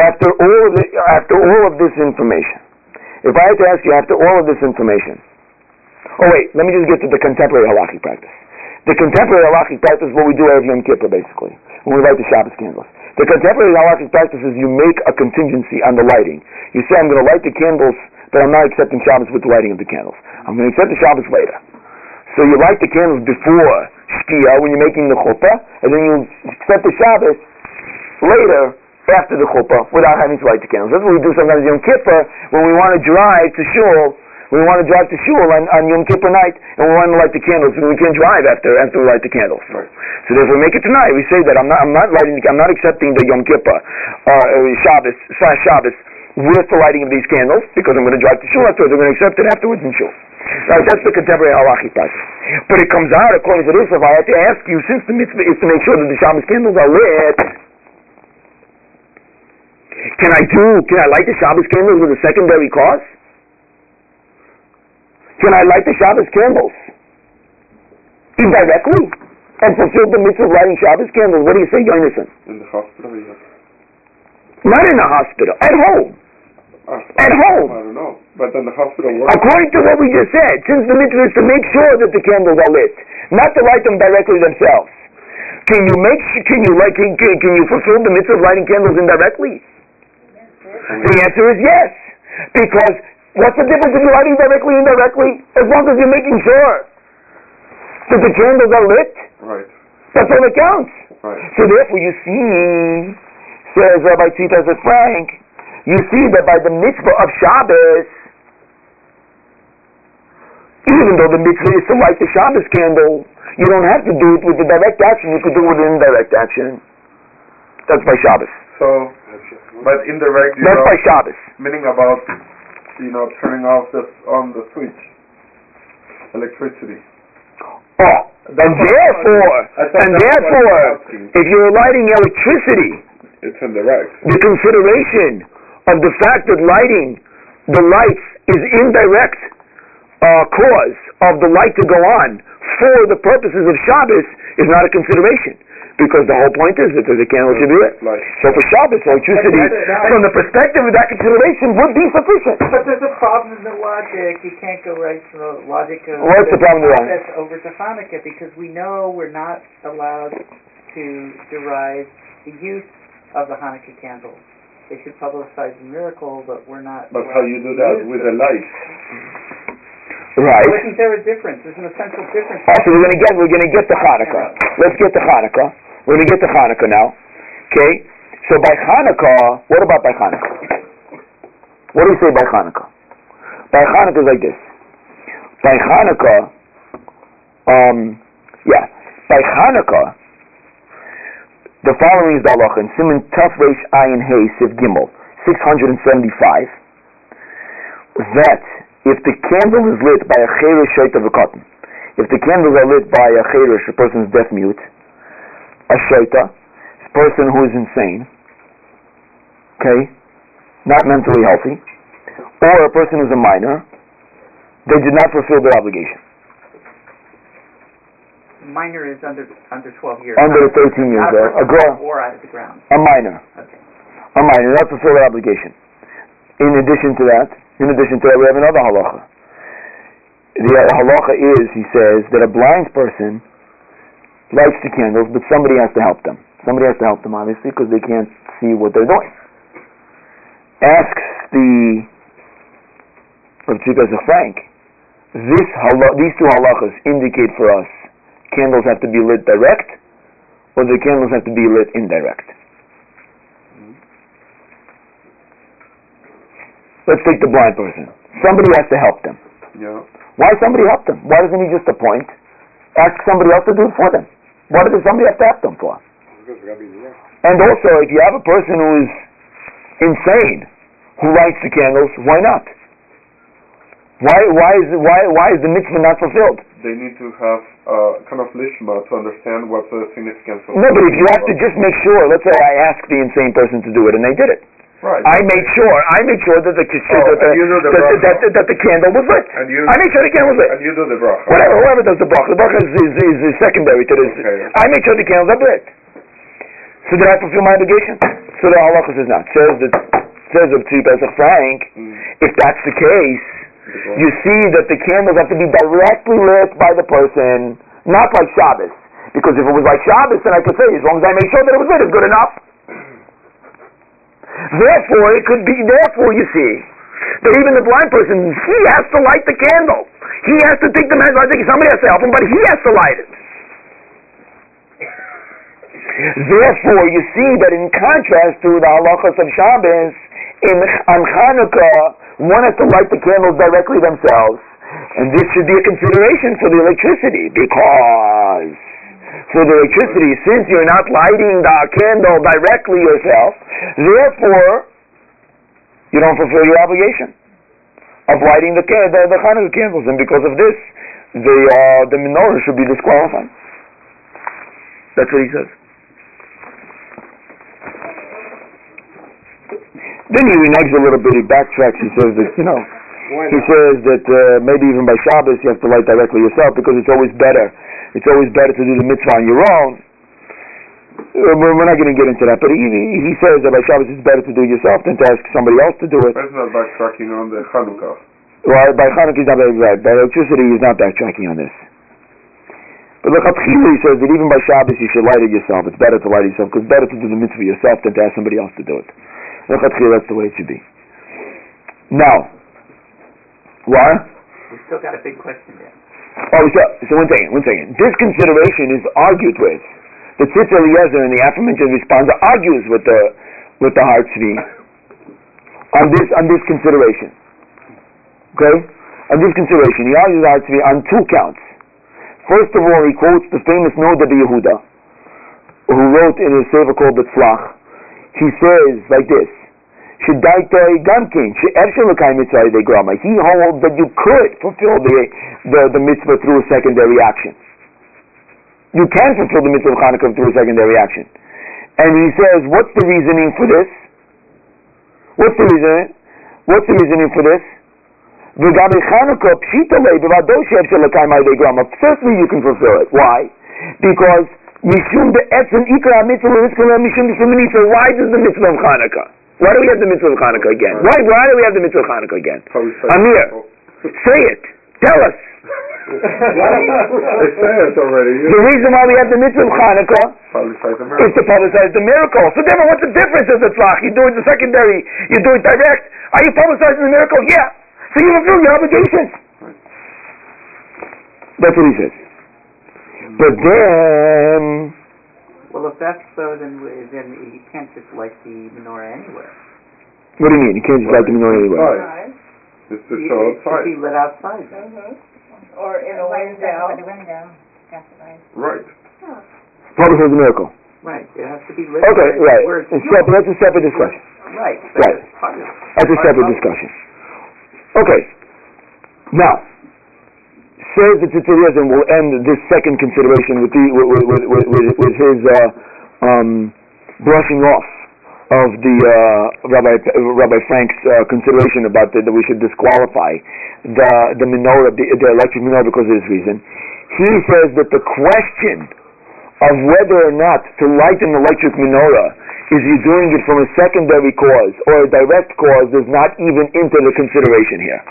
after all the, after all of this information, if I had to ask you after all of this information, oh wait, let me just get to the contemporary halachic practice. The contemporary halachic practice is what we do every Yom Kippur, basically, when we light the Shabbos candles. The contemporary halachic practice is you make a contingency on the lighting. You say, I'm going to light the candles, but I'm not accepting Shabbos with the lighting of the candles. I'm going to accept the Shabbos later. So you light the candles before Shkia when you're making the chuppah, and then you accept the Shabbos later after the chuppah without having to light the candles. That's what we do sometimes Yom Kippur when we want to drive to shul We want to drive to shul on, on Yom Kippur night, and we want to light the candles. and We can't drive after after we light the candles. Right. So therefore, make it tonight. We say that I'm not I'm not lighting I'm not accepting the Yom Kippur uh, uh, Shabbos slash Shabbos with the lighting of these candles because I'm going to drive to shul afterwards. I'm going to accept it afterwards in shul. Right, that's the contemporary halachic practice. But it comes out according to this. If I had to ask you, since the mitzvah is to make sure that the Shabbos candles are lit, can I do? Can I light the Shabbos candles with a secondary cause? Can I light the Shabbos candles indirectly and fulfill the mitzvah of lighting Shabbos candles? What do you say, Yonason? In the hospital, yes. Not in the hospital, at home. Ah, At home. I don't know. But then the hospital works. According to what we just said, since the mitzvah is to make sure that the candles are lit, not to light them directly themselves. Can you make? Can you like? Can, can, can you fulfill the mitzvah of lighting candles indirectly? The answer is yes, because what's the difference if you're lighting directly, indirectly? As long as you're making sure that the candles are lit, Right. that's all that counts. Right. So therefore, you see, says Rabbi Tzvi Pesach Frank, you see that by the mitzvah of Shabbos, even though the mitzvah is to light the Shabbos candle, you don't have to do it with the direct action. You could do it with an indirect action. That's by Shabbos. So, but indirect, you That's know, by Shabbos. meaning about, you know, turning off the on the switch, electricity. Oh, and therefore, and therefore, if you're lighting electricity, It's indirect. the consideration of the fact that lighting the lights is indirect uh, cause of the light to go on for the purposes of Shabbos is not a consideration. Because the whole point is that the candle should be lit. Light. So for Shabbos, electricity, from the perspective of that consideration, would be sufficient. But there's a problem in the logic. You can't go right from the logic of What's the problem with that? process over to Hanukkah because we know we're not allowed to derive the use of the Hanukkah candles. They should publicize the miracle, but we're not. But how you do that with a the light? Right. So isn't there a difference? There's an essential difference. Oh, so we're gonna get we're gonna get to Hanukkah. Let's get the Hanukkah. We're get to Hanukkah now. Okay? So by Hanukkah, what about by Hanukkah? What do you say by Hanukkah? By Hanukkah is like this. By Hanukkah, um, yeah, by Hanukkah, the following is the halacha in Siman Taf Reish Ayin Hey Siv Gimel, 675, that if the candle is lit by a cheresh shait of a cotton, if the candles are lit by a cheresh, a person who's deaf mute, a shoteh, a person who is insane, okay, not mentally healthy, or a person who's a minor, they did not fulfill their obligation. Minor is under under 12 years. Under 13 years old, uh, a girl, Or out of the ground. a minor, Okay. a minor, not fulfill their obligation. In addition to that, in addition to that, we have another halacha. The halacha is, he says, that a blind person lights the candles, but somebody has to help them. Somebody has to help them, obviously, because they can't see what they're doing. Asks the Rav Tzika Frank, this these two halachas indicate for us candles have to be lit direct, or the candles have to be lit indirect. Let's take the blind person. Somebody has to help them. Yeah. Why somebody help them? Why doesn't he just appoint? Ask somebody else to do it for them. What does somebody have to them for? Because we gotta be there. And also, if you have a person who is insane who lights the candles, why not? Why why is why why is the mitzvah not fulfilled? They need to have uh, kind of lishma to understand what the significance of No, but if you have to just make sure, let's say I asked the insane person to do it and they did it. Right. I made sure, I made sure that the, that the, the that, that, that, the candle was lit. And you- I made sure the candle was lit. and you do the bracha. Whatever, whoever does the bracha, the bracha is, is, is, is secondary to this. Okay. I make sure the candles are lit. So did I fulfill my obligation? So the halacha says not. Says that says of Tzvi Pesach Frank, Mm. if that's the case, you see that the candles have to be directly lit by the person, not like Shabbos. Because if it was like Shabbos, then I could say, as long as I make sure that it was lit, it's good enough. Therefore, it could be, therefore, you see, that even the blind person, he has to light the candle. He has to take the man's I think somebody has to help him, but he has to light it. Therefore, you see that in contrast to the halachas of Shabbos, in on Hanukkah, one has to light the candles directly themselves, and this should be a consideration for the electricity because for the electricity, since you're not lighting the candle directly yourself, therefore you don't fulfill your obligation of lighting the the, the Hanukkah candles, and because of this, the uh, the menorah should be disqualified. That's what he says. Then he reneges a little bit. He backtracks. He says that you know. He says that uh, maybe even by Shabbos you have to light directly yourself because it's always better. It's always better to do the mitzvah on your own. Uh, we're we're not going to get into that, but he, he he says that by Shabbos it's better to do it yourself than to ask somebody else to do it. That's not backtracking on the Hanukkah. Well, by Hanukkah he's not very right. By electricity he's not backtracking on this. But look, he says that even by Shabbos you should light it yourself. It's better to light it yourself because it's better to do the mitzvah yourself than to ask somebody else to do it. Look, that's the way it should be. Now, what? We still got a big question there. Oh, so, so one second, one second. This consideration is argued with. The Tzitz Eliezer and the aforementioned response argues with the with the Har Tzvi on this on this consideration. Okay, on this consideration, he argues with Har Tzvi on two counts. First of all, he quotes the famous Noda Yehuda, who wrote in his sefer called Betzlach. He says like this. Shedaitai Gamkin, She'efshel L'kai Mitzvah de Grama. He holds that you could fulfill the, the, the mitzvah through a secondary action. You can fulfill the mitzvah of Hanukkah through a secondary action. And he says, what's the reasoning for this? What's the reasoning? What's the reasoning for this? V'gabe Chanukah pshita lei b'vado she'efshel l'kai ma'idei grama. Certainly you can fulfill it. Why? Because mishum be'etzem ikra mitzvah l'niskala mishum b'shum mitzvah. Why does the mitzvah of Hanukkah? Why do we have the mitzvah of Hanukkah again? Why, why do we have the mitzvah of Hanukkah again? Amir, say it. Tell us. I say it already. The reason why we have the mitzvah of Hanukkah is to publicize the miracle. So therefore, what's the difference of the tzlach? You do it the secondary, you do it direct. Are you publicizing the miracle? Yeah. So you fulfill your obligation. That's what he says. But then, Well, if that's so, then we- then you can't just light the menorah anywhere. what do you mean? You can't just light the menorah anywhere. Outside. It's to You- show It should outside. be lit outside. Mm-hmm. Or in a window. In the window. Right. Publicize the miracle. Right, it has to be lit. Okay, where- right. Where it's It's separate, that's a separate discussion. Right. Right. That's part of it. That's a separate discussion. Okay. Now, says the Tzitz and will end this second consideration with the with with, with, his uh, um, brushing off of the uh, Rabbi Rabbi Frank's uh, consideration about the, that we should disqualify the the menorah, the, the electric menorah because of this reason. He says that the question of whether or not to light an electric menorah is you doing it from a secondary cause or a direct cause does not even enter the consideration here.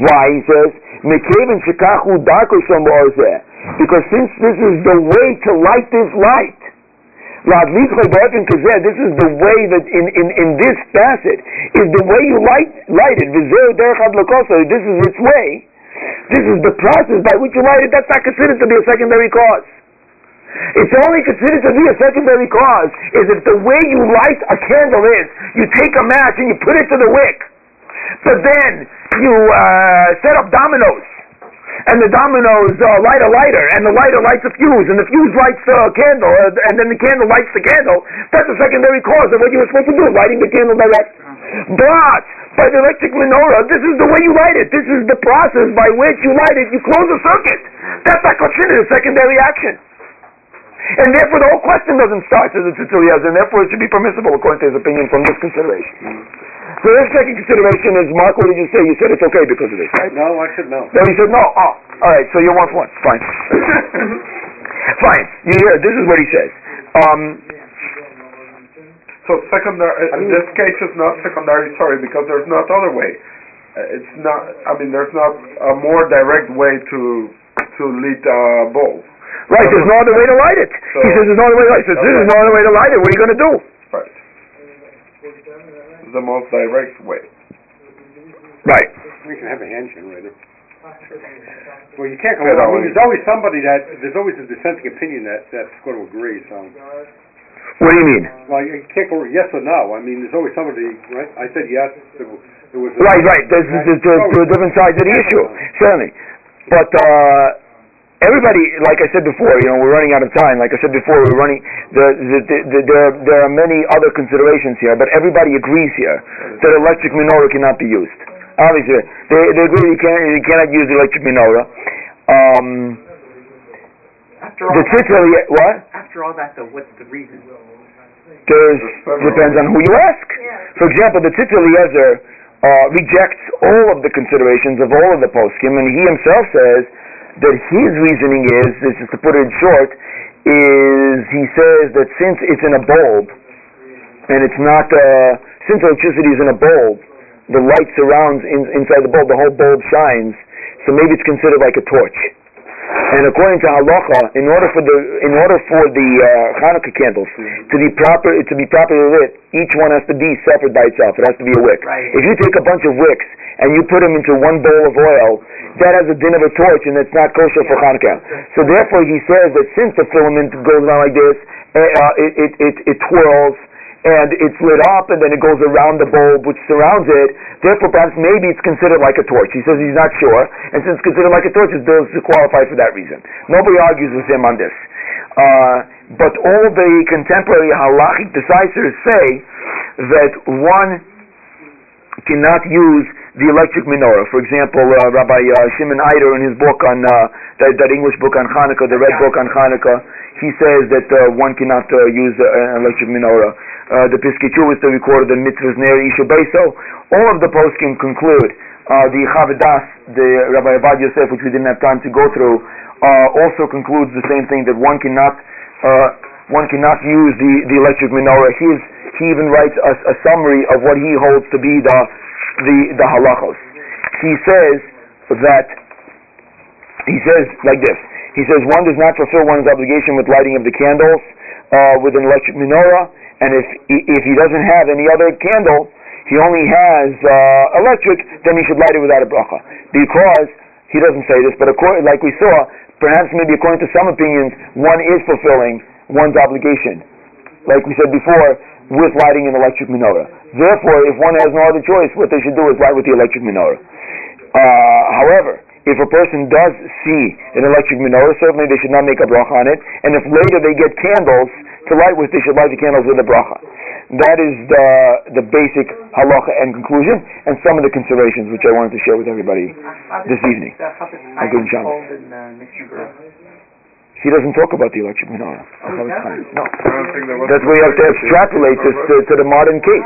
Why? He says, "Mekaven shekachu darko shom. Because since this is the way to light this light, this is the way that in, in, in this facet is the way you light light it. This is its way. This is the process by which you light it. That's not considered to be a secondary cause. It's only considered to be a secondary cause is if the way you light a candle is you take a match and you put it to the wick, but then you uh, set up dominoes, and the dominoes uh, light a lighter, and the lighter lights a fuse, and the fuse lights a candle, uh, and then the candle lights the candle. That's a secondary cause of what you were supposed to do, lighting the candle direct. But by the electric menorah, this is the way you light it. This is the process by which you light it. You close the circuit. That's not considered a secondary action. And therefore, the whole question doesn't start as a Tzitz Eliezer, and therefore it should be permissible according to his opinion from this consideration. So this second consideration is, Mark, what did you say? You said it's okay because of this, right? No, I should know. No, he said no. Oh, all right. So you're one for one. Fine. Fine. You hear? This is what he says. Um, So secondary, in this case it's not secondary, sorry, because there's not other way. Uh, It's not, I mean, there's not a more direct way to, to lit a bulb. right. There's no other way to light it. So- he says there's no other way to light it. He says this is no other way to light it. What are you going to do? Right. The most direct way. Right. We can have a hand generator. Well, you can't go, Yeah, I mean, there's always somebody that, there's always a dissenting opinion that, that's going to agree, so. What do you mean? Well, you can't go yes or no. I mean, there's always somebody, right? I said yes. There was, there was a- Right, right. There's, there's, there's, there's different sides of the issue, certainly. But uh, everybody, like I said before, you know, we're running out of time. Like I said before, we're running. The, the, the, the, there, there are many other considerations here, but everybody agrees here that electric menorah cannot be used. Obviously, they, they agree you can't you cannot use the electric menorah. Um, After all, the that, what? after all that, though, what's the reason? There's depends on who you ask. Yeah. For example, the Tzitz Eliezer uh, rejects all of the considerations of all of the poskim, and he himself says that his reasoning is, this is to put it in short, is he says that since it's in a bulb, and it's not, uh, since electricity is in a bulb, the light surrounds in, inside the bulb, the whole bulb shines, so maybe it's considered like a torch. And according to halacha, in order for the in order for the uh, Hanukkah candles to be proper to be properly lit, each one has to be separate by itself. It has to be a wick. Right. If you take a bunch of wicks and you put them into one bowl of oil, that has a din of a torch, and it's not kosher for Hanukkah. So therefore, he says that since the filament goes on like this, uh, uh, it, it it it twirls and it's lit up and then it goes around the bulb which surrounds it. Therefore, perhaps maybe it's considered like a torch. He says he's not sure, and since it's considered like a torch, it's qualify for that reason. Nobody argues with him on this. Uh, but all the contemporary halachic decisors say that one cannot use the electric menorah. For example, uh, Rabbi uh, Shimon Eider in his book on uh, that, that English book on Hanukkah, the red book on Hanukkah, he says that uh, one cannot uh, use uh, an electric menorah. Uh, the Piskei Teshuvos that recorded the mitzvahs near Isha Beso. All of the poskim conclude. Uh, the Chavadas, the Rabbi Ovadia Yosef, which we didn't have time to go through, uh, also concludes the same thing that one cannot uh, one cannot use the, the electric menorah. He he even writes a, a summary of what he holds to be the the the halachos. He says that he says like this. He says one does not fulfill one's obligation with lighting of the candles uh, with an electric menorah, and if if he doesn't have any other candle, he only has uh, electric, then he should light it without a bracha because he doesn't say this, but according, like we saw, perhaps maybe according to some opinions, one is fulfilling one's obligation, like we said before, with lighting an electric menorah. Therefore, if one has no other choice, what they should do is light with the electric menorah. Uh, however, if a person does see an electric menorah, certainly they should not make a bracha on it. And if later they get candles to light with, they should light the candles with a bracha. That is the the basic halacha and conclusion, and some of the considerations which I wanted to share with everybody this evening. uh, how does I give Chaim Shabbos. hold in, Mishnah Berurah? He doesn't talk about the electric menorah. Oh, he doesn't? No. I don't think there was That's where you have to extrapolate this to, to the modern case.